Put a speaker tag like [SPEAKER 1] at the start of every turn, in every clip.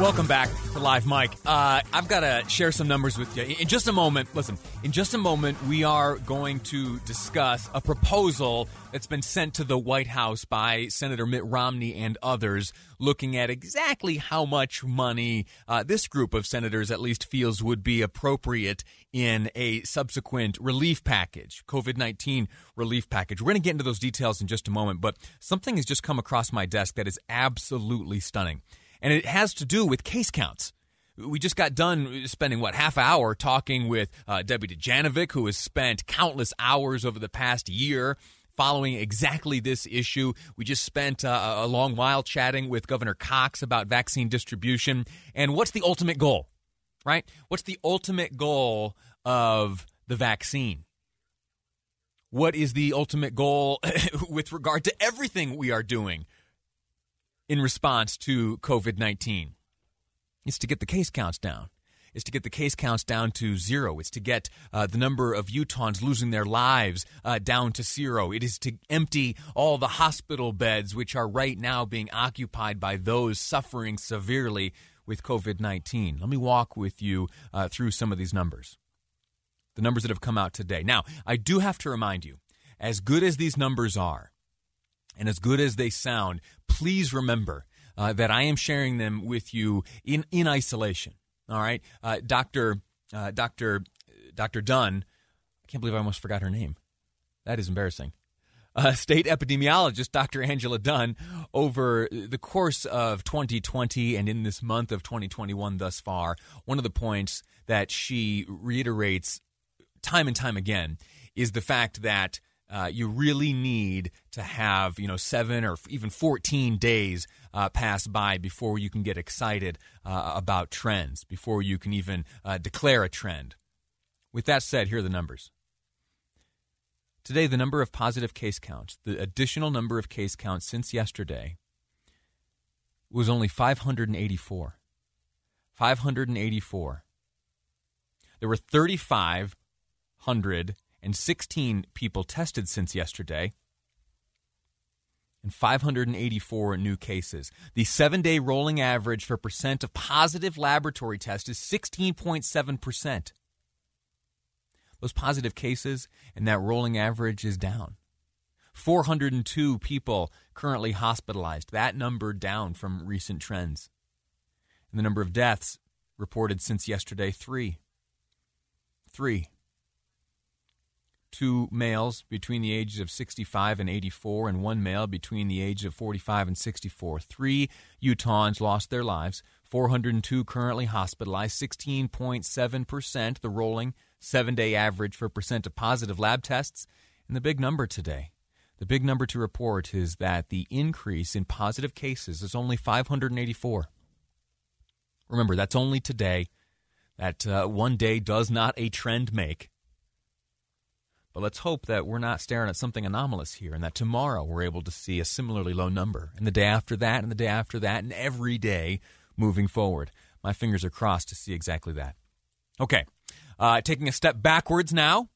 [SPEAKER 1] Welcome back to Live Mic. Uh, I've got to share some numbers with you. In just a moment, listen, in just a moment, we are going to discuss a proposal that's been sent to the White House by Senator Mitt Romney and others, looking at exactly how much money uh, this group of senators at least feels would be appropriate in a subsequent relief package, COVID 19 relief package. We're going to get into those details in just a moment, but something has just come across my desk that is absolutely stunning and it has to do with case counts. We just got done spending what half hour talking with uh, Debbie Dujanovic, who has spent countless hours over the past year following exactly this issue. We just spent uh, a long while chatting with Governor Cox about vaccine distribution and what's the ultimate goal, right? What's the ultimate goal of the vaccine? What is the ultimate goal with regard to everything we are doing in response to COVID 19 is to get the case counts down. Is to get the case counts down to zero. It's to get uh, the number of Utahns losing their lives uh, down to zero. It is to empty all the hospital beds, which are right now being occupied by those suffering severely with COVID 19. Let me walk with you uh, through some of these numbers. The numbers that have come out today. Now, I do have to remind you, as good as these numbers are, and as good as they sound, please remember uh, that I am sharing them with you in, in isolation. All right, uh, Doctor uh, Doctor Doctor Dunn. I can't believe I almost forgot her name. That is embarrassing. Uh, state epidemiologist Dr. Angela Dunn, over the course of 2020 and in this month of 2021 thus far, one of the points that she reiterates time and time again is the fact that uh, you really need to have you know seven or even 14 days uh, pass by before you can get excited uh, about trends before you can even uh, declare a trend. With that said here are the numbers. Today the number of positive case counts the additional number of case counts since yesterday was only 584 584 there were 3500 and 16 people tested since yesterday and 584 new cases. The seven day rolling average for percent of positive laboratory tests is 16.7%. Those positive cases and that rolling average is down. 402 people currently hospitalized. That number down from recent trends. And the number of deaths reported since yesterday, three. Three two males between the ages of 65 and 84, and one male between the age of 45 and 64. Three Utahns lost their lives, 402 currently hospitalized, 16.7%, the rolling seven day average for percent of positive lab tests. And the big number today, the big number to report is that the increase in positive cases is only 584. Remember, that's only today. That uh, one day does not a trend make. But let's hope that we're not staring at something anomalous here and that tomorrow we're able to see a similarly low number, and the day after that, and the day after that, and every day moving forward. My fingers are crossed to see exactly that. Okay, uh, taking a step backwards now.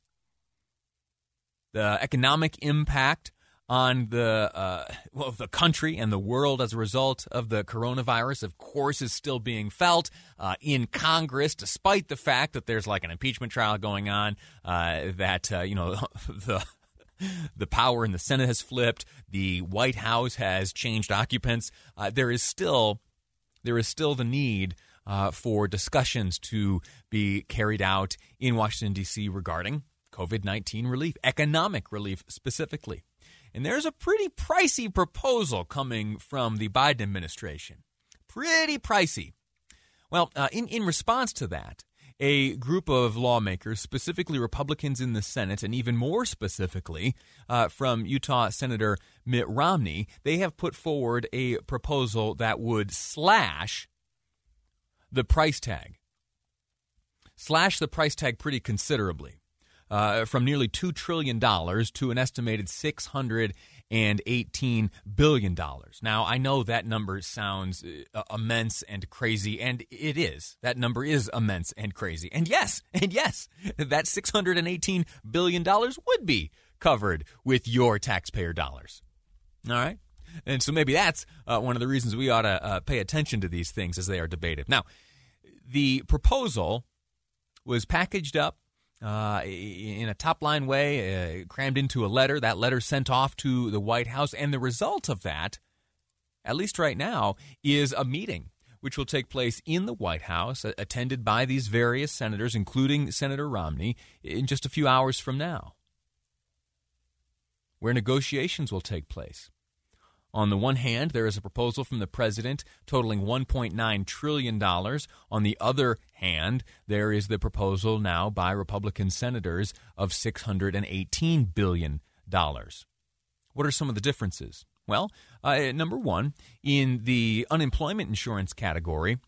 [SPEAKER 1] The economic impact on the uh, well the country and the world as a result of the coronavirus, of course, is still being felt uh, in Congress, despite the fact that there's like an impeachment trial going on. Uh, that uh, you know the the power in the Senate has flipped. The White House has changed occupants. Uh, there is still there is still the need uh, for discussions to be carried out in Washington, D.C. regarding COVID 19 relief, economic relief specifically. And there's a pretty pricey proposal coming from the Biden administration. Pretty pricey. Well, uh, in, in response to that, a group of lawmakers, specifically Republicans in the Senate, and even more specifically uh, from Utah Senator Mitt Romney, they have put forward a proposal that would slash the price tag. Slash the price tag pretty considerably. Uh, from nearly $2 trillion to an estimated $618 billion. Now, I know that number sounds uh, immense and crazy, and it is. That number is immense and crazy. And yes, and yes, that $618 billion would be covered with your taxpayer dollars. All right? And so maybe that's uh, one of the reasons we ought to uh, pay attention to these things as they are debated. Now, the proposal was packaged up uh, in a top line way, uh, crammed into a letter. That letter sent off to the White House. And the result of that, at least right now, is a meeting which will take place in the White House, attended by these various senators, including Senator Romney, in just a few hours from now, where negotiations will take place. On the one hand, there is a proposal from the president totaling $1.9 trillion. On the other hand, there is the proposal now by Republican senators of $618 billion. What are some of the differences? Well, uh, number one, in the unemployment insurance category,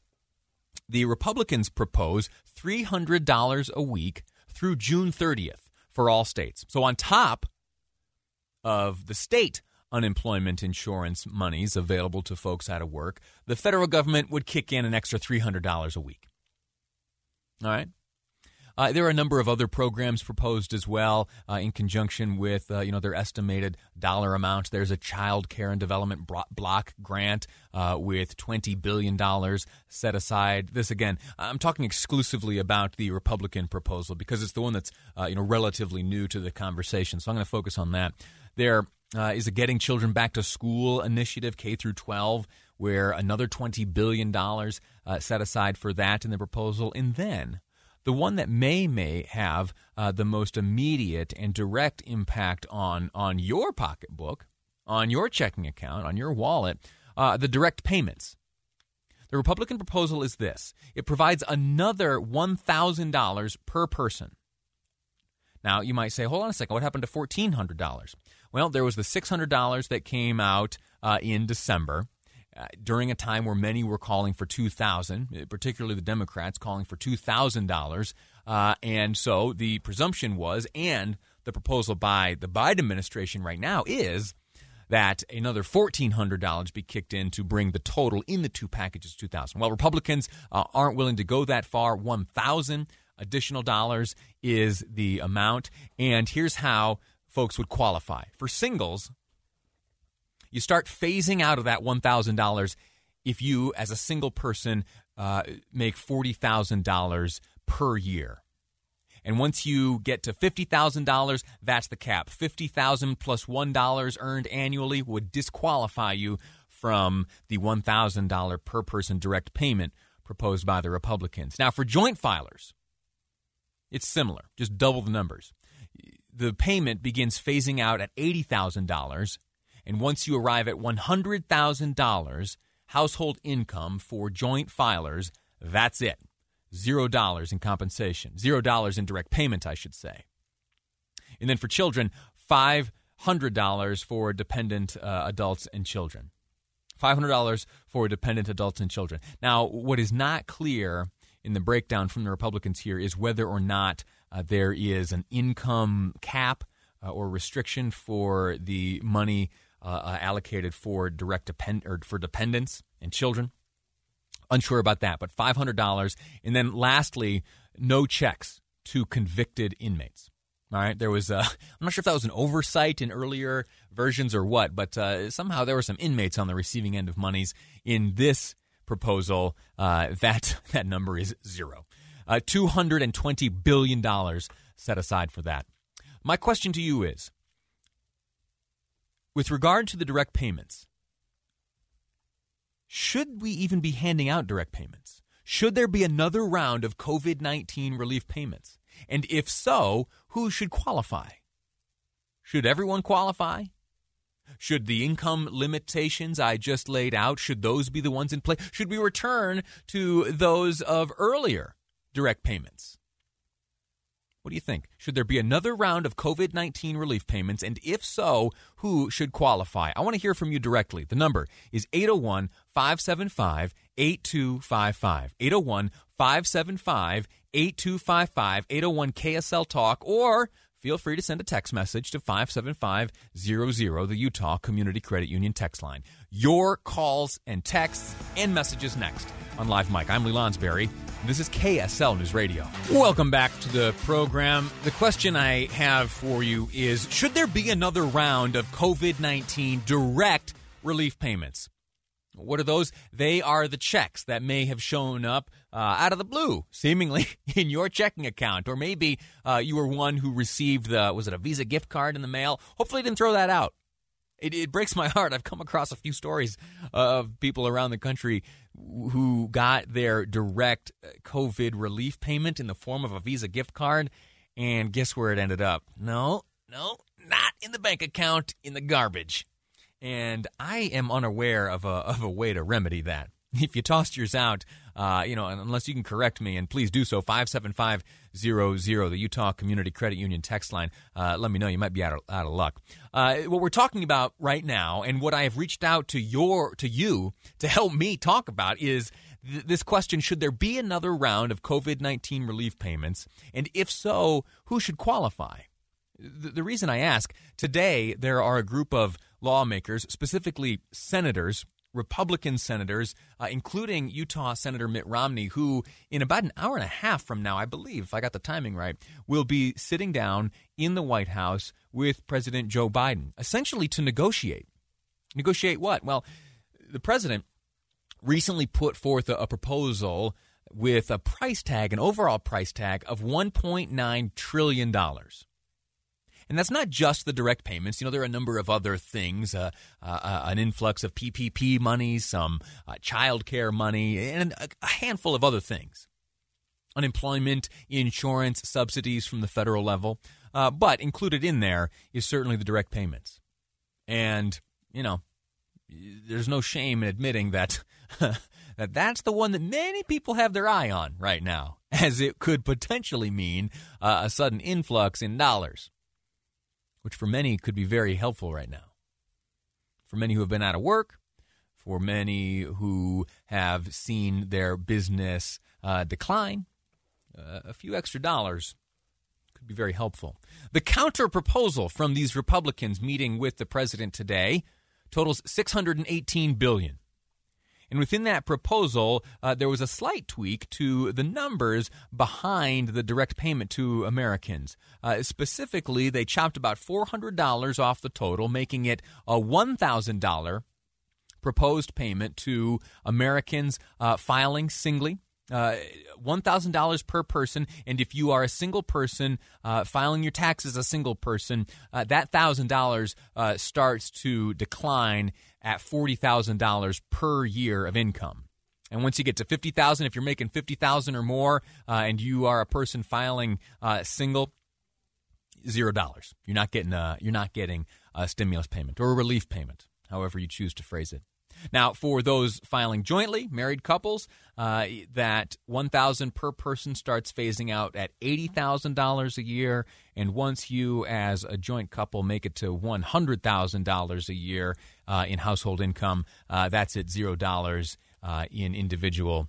[SPEAKER 1] the Republicans propose $300 a week through June 30th for all states. So, on top of the state unemployment insurance monies available to folks out of work, the federal government would kick in an extra $300 a week. All right. Uh, there are a number of other programs proposed as well uh, in conjunction with uh, you know their estimated dollar amount. There's a child care and development block grant uh, with twenty billion dollars set aside. This again, I'm talking exclusively about the Republican proposal because it's the one that's uh, you know relatively new to the conversation. So I'm going to focus on that. There uh, is a Getting Children Back to School initiative, K through 12, where another $20 billion uh, set aside for that in the proposal. And then the one that may may have uh, the most immediate and direct impact on, on your pocketbook, on your checking account, on your wallet, uh, the direct payments. The Republican proposal is this it provides another $1,000 per person. Now, you might say, hold on a second, what happened to $1,400? Well, there was the $600 that came out uh, in December. Uh, during a time where many were calling for 2000 uh, particularly the democrats calling for $2000 uh, and so the presumption was and the proposal by the biden administration right now is that another $1,400 be kicked in to bring the total in the two packages 2000 well republicans uh, aren't willing to go that far 1000 additional dollars is the amount and here's how folks would qualify. For singles, you start phasing out of that $1,000 if you, as a single person, uh, make $40,000 per year. And once you get to $50,000, that's the cap. $50,000 plus 1 earned annually would disqualify you from the $1,000 per person direct payment proposed by the Republicans. Now, for joint filers, it's similar, just double the numbers the payment begins phasing out at $80,000. And once you arrive at $100,000 household income for joint filers, that's it. Zero dollars in compensation, zero dollars in direct payment, I should say. And then for children, $500 for dependent uh, adults and children. $500 for dependent adults and children. Now, what is not clear in the breakdown from the Republicans here is whether or not uh, there is an income cap uh, or restriction for the money uh, uh allocated for direct depend or for dependents and children. Unsure about that, but five hundred dollars, and then lastly, no checks to convicted inmates. All right, there was a, I'm not sure if that was an oversight in earlier versions or what, but uh, somehow there were some inmates on the receiving end of monies in this proposal. Uh, that that number is zero. Uh, $220 billion set aside for that. My question to you is with regard to the direct payments, should we even be handing out direct payments? Should there be another round of COVID 19 relief payments? And if so, who should qualify? Should everyone qualify? Should the income limitations I just laid out, should those be the ones in play? Should we return to those of earlier direct payments? What do you think? Should there be another round of COVID 19 relief payments? And if so, who should qualify? I want to hear from you directly. The number is 801 575 8255. 801 575 8255. 801 KSL Talk. Or feel free to send a text message to 57500, the Utah Community Credit Union text line. Your calls and texts and messages next on Live Mic. I'm Lee Lonsberry. This is KSL News Radio. Welcome back to the program. The question I have for you is Should there be another round of COVID 19 direct relief payments? What are those? They are the checks that may have shown up uh, out of the blue, seemingly in your checking account, or maybe uh, you were one who received the was it a Visa gift card in the mail? Hopefully, didn't throw that out. It, it breaks my heart. I've come across a few stories of people around the country who got their direct uh, COVID relief payment in the form of a Visa gift card. And guess where it ended up? No, no, not in the bank account, in the garbage. And I am unaware of a, of a way to remedy that. If you tossed yours out, uh, you know, unless you can correct me, and please do so, 57500, the Utah Community Credit Union text line. Uh, let me know. You might be out of, out of luck. Uh, what we're talking about right now, and what I have reached out to your to you to help me talk about is th- this question: Should there be another round of COVID nineteen relief payments, and if so, who should qualify? The, the reason I ask today, there are a group of lawmakers, specifically senators, Republican senators, uh, including Utah Senator Mitt Romney, who in about an hour and a half from now, I believe, if I got the timing right, will be sitting down in the White House with President Joe Biden, essentially to negotiate. Negotiate what? Well, the president recently put forth a, a proposal with a price tag, an overall price tag of $1.9 trillion. And that's not just the direct payments. You know, there are a number of other things uh, uh, uh an influx of PPP money, some uh, child care money, and a handful of other things. Unemployment insurance subsidies from the federal level. Uh, but included in there is certainly the direct payments. And, you know, there's no shame in admitting that. that that's the one that many people have their eye on right now, as it could potentially mean uh, a sudden influx in dollars which for many could be very helpful right now. For many who have been out of work, for many who have seen their business uh, decline, uh, a few extra dollars could be very helpful. The counter proposal from these Republicans meeting with the president today totals 618 billion. And within that proposal, uh, there was a slight tweak to the numbers behind the direct payment to Americans. Uh, specifically, they chopped about $400 off the total, making it a $1,000 proposed payment to Americans uh, filing singly. Uh, $1,000 per person. And if you are a single person uh, filing your taxes, a single person, uh, that $1,000 uh, starts to decline at $40,000 per year of income. And once you get to 50,000, if you're making 50,000 or more uh, and you are a person filing uh, single, zero dollars. You're not getting a, you're not getting a stimulus payment or a relief payment, however you choose to phrase it. Now, for those filing jointly, married couples, uh, that one thousand per person starts phasing out at eighty thousand dollars a year, and once you, as a joint couple, make it to one hundred thousand dollars a year uh, in household income, uh, that's at zero dollars uh, in individual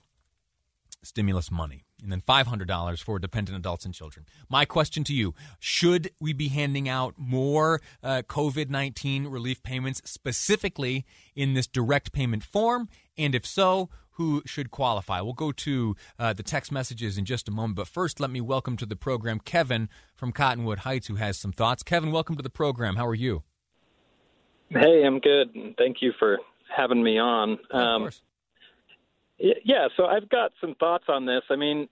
[SPEAKER 1] stimulus money and then $500 for dependent adults and children. My question to you should we be handing out more uh, COVID 19 relief payments specifically in this direct payment form? And if so, who should qualify? We'll go to uh, the text messages in just a moment. But first, let me welcome to the program Kevin from Cottonwood Heights, who has some thoughts. Kevin, welcome to the program. How are you?
[SPEAKER 2] Hey, I'm good. Thank you for having me on.
[SPEAKER 1] Um, of course.
[SPEAKER 2] Yeah, so I've got some thoughts on this. I mean,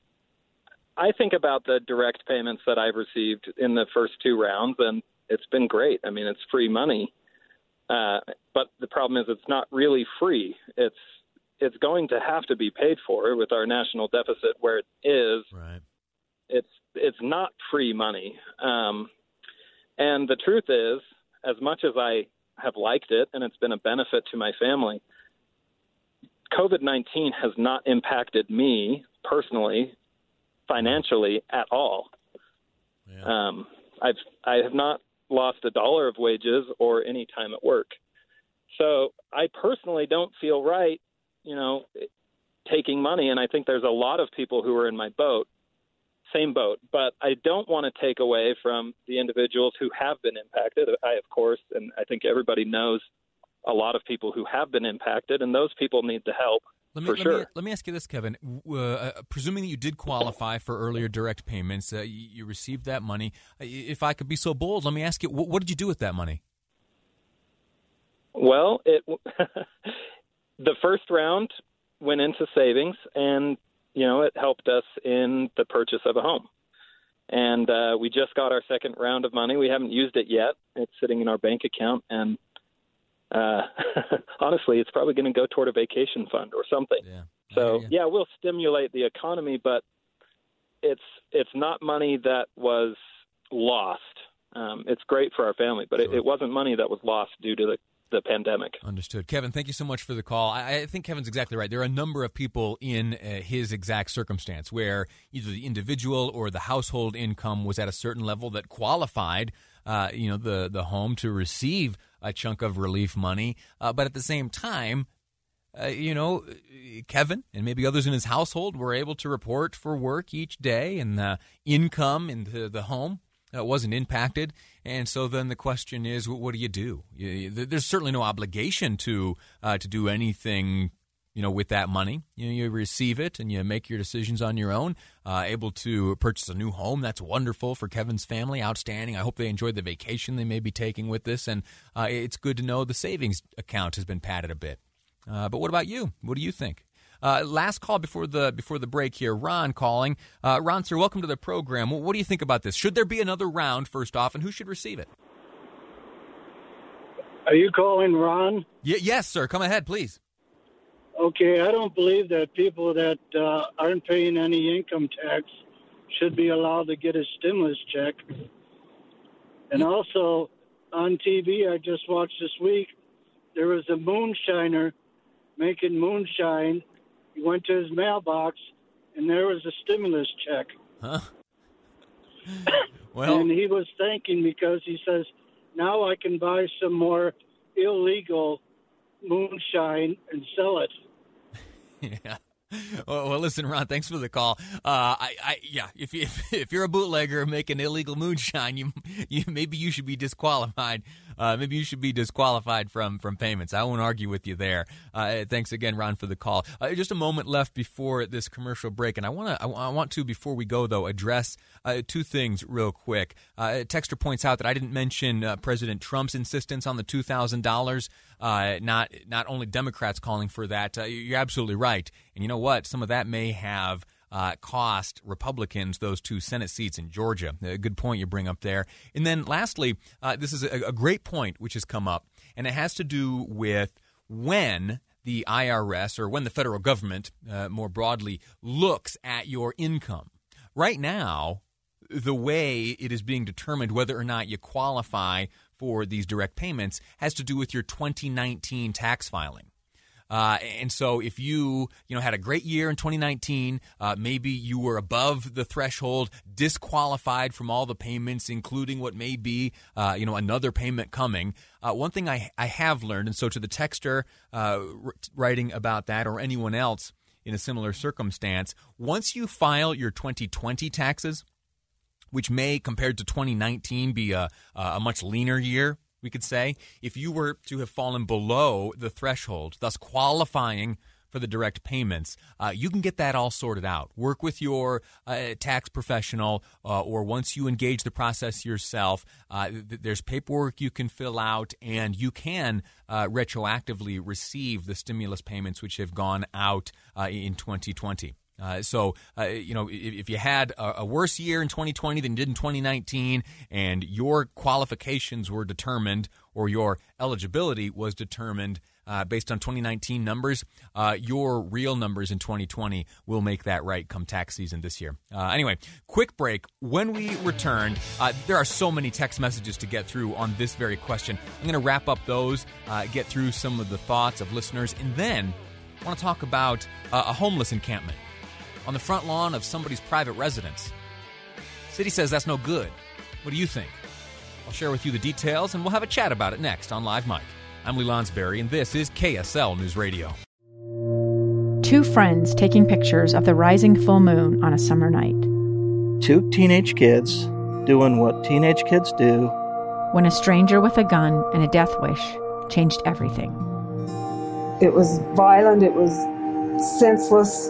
[SPEAKER 2] I think about the direct payments that I've received in the first two rounds, and it's been great. I mean, it's free money, uh, but the problem is it's not really free. It's it's going to have to be paid for with our national deficit where it is.
[SPEAKER 1] Right.
[SPEAKER 2] It's it's not free money. Um, and the truth is, as much as I have liked it and it's been a benefit to my family, COVID 19 has not impacted me personally, financially at all.
[SPEAKER 1] Yeah.
[SPEAKER 2] Um, I've I have not lost a dollar of wages or any time at work. So I personally don't feel right, you know, taking money. And I think there's a lot of people who are in my boat, same boat. But I don't want to take away from the individuals who have been impacted. I, of course, and I think everybody knows a lot of people who have been impacted, and those people need the help.
[SPEAKER 1] Let me,
[SPEAKER 2] for
[SPEAKER 1] let,
[SPEAKER 2] sure.
[SPEAKER 1] me, let me ask you this, Kevin. Uh, uh, presuming that you did qualify for earlier direct payments, uh, you, you received that money. If I could be so bold, let me ask you, what, what did you do with that money?
[SPEAKER 2] Well, it the first round went into savings, and you know it helped us in the purchase of a home. And uh, we just got our second round of money. We haven't used it yet. It's sitting in our bank account, and uh, honestly, it's probably going to go toward a vacation fund or something.
[SPEAKER 1] Yeah.
[SPEAKER 2] So yeah, we'll stimulate the economy, but it's it's not money that was lost. Um, it's great for our family, but it, it wasn't money that was lost due to the, the pandemic.
[SPEAKER 1] Understood. Kevin, thank you so much for the call. I, I think Kevin's exactly right. There are a number of people in uh, his exact circumstance where either the individual or the household income was at a certain level that qualified, uh, you know, the, the home to receive a chunk of relief money. Uh, but at the same time, uh, you know, Kevin and maybe others in his household were able to report for work each day, and the income into the home uh, wasn't impacted. And so then the question is, wh- what do you do? You- there's certainly no obligation to uh, to do anything. You know, with that money, you, know, you receive it and you make your decisions on your own. Uh, able to purchase a new home, that's wonderful for Kevin's family. Outstanding. I hope they enjoyed the vacation they may be taking with this, and uh, it's good to know the savings account has been padded a bit. Uh, but what about you? What do you think? Uh, last call before the before the break here. Ron calling. Uh, Ron, sir, welcome to the program. What, what do you think about this? Should there be another round? First off, and who should receive it?
[SPEAKER 3] Are you calling Ron?
[SPEAKER 1] Y- yes, sir. Come ahead, please.
[SPEAKER 3] Okay, I don't believe that people that uh, aren't paying any income tax should be allowed to get a stimulus check. And also on TV, I just watched this week, there was a moonshiner making moonshine. He went to his mailbox, and there was a stimulus check.
[SPEAKER 1] Huh? well,
[SPEAKER 3] and he was thanking because he says, now I can buy some more illegal moonshine and sell it.
[SPEAKER 1] yeah. Well, listen, Ron. Thanks for the call. Uh, I, I, yeah. If, you, if if you're a bootlegger making illegal moonshine, you, you maybe you should be disqualified. Uh, maybe you should be disqualified from from payments. I won't argue with you there. Uh, thanks again, Ron, for the call. Uh, just a moment left before this commercial break, and I want to, I, I want to before we go though address uh, two things real quick. Uh, Texter points out that I didn't mention President Trump's insistence on the two thousand dollars. Not not only Democrats calling for that. You're absolutely right, and you know what? Some of that may have uh, cost Republicans those two Senate seats in Georgia. A good point you bring up there. And then lastly, uh, this is a, a great point which has come up, and it has to do with when the IRS or when the federal government, uh, more broadly, looks at your income. Right now, the way it is being determined whether or not you qualify for these direct payments has to do with your 2019 tax filing. Uh, and so, if you you know had a great year in 2019, uh, maybe you were above the threshold, disqualified from all the payments, including what may be uh, you know another payment coming. Uh, one thing I I have learned, and so to the texter uh, writing about that, or anyone else in a similar circumstance, once you file your 2020 taxes, which may compared to 2019 be a a much leaner year we could say, if you were to have fallen below the threshold, thus qualifying for the direct payments, uh, you can get that all sorted out. Work with your uh, tax professional, uh, or once you engage the process yourself, uh, th- there's paperwork you can fill out, and you can uh, retroactively receive the stimulus payments which have gone out uh, in 2020. Uh, so, uh, you know, if, if you had a, a worse year in 2020 than you did in 2019, and your qualifications were determined or your eligibility was determined uh, based on 2019 numbers. Uh, your real numbers in 2020 will make that right come tax season this year. Uh, anyway, quick break. When we return, uh, there are so many text messages to get through on this very question. I'm going to wrap up those, get through some of the thoughts of listeners, and then I want to talk about a homeless encampment on the front lawn of somebody's private residence. City says that's no good. What do you think? I'll share with you the details and we'll have a chat about it next on Live Mic. I'm Lee Lonsberry, and this is KSL News Radio.
[SPEAKER 4] Two friends taking pictures of the rising full moon on a summer night.
[SPEAKER 5] Two teenage kids doing what teenage kids do.
[SPEAKER 4] When a stranger with a gun and a death wish changed everything.
[SPEAKER 6] It was violent, it was senseless,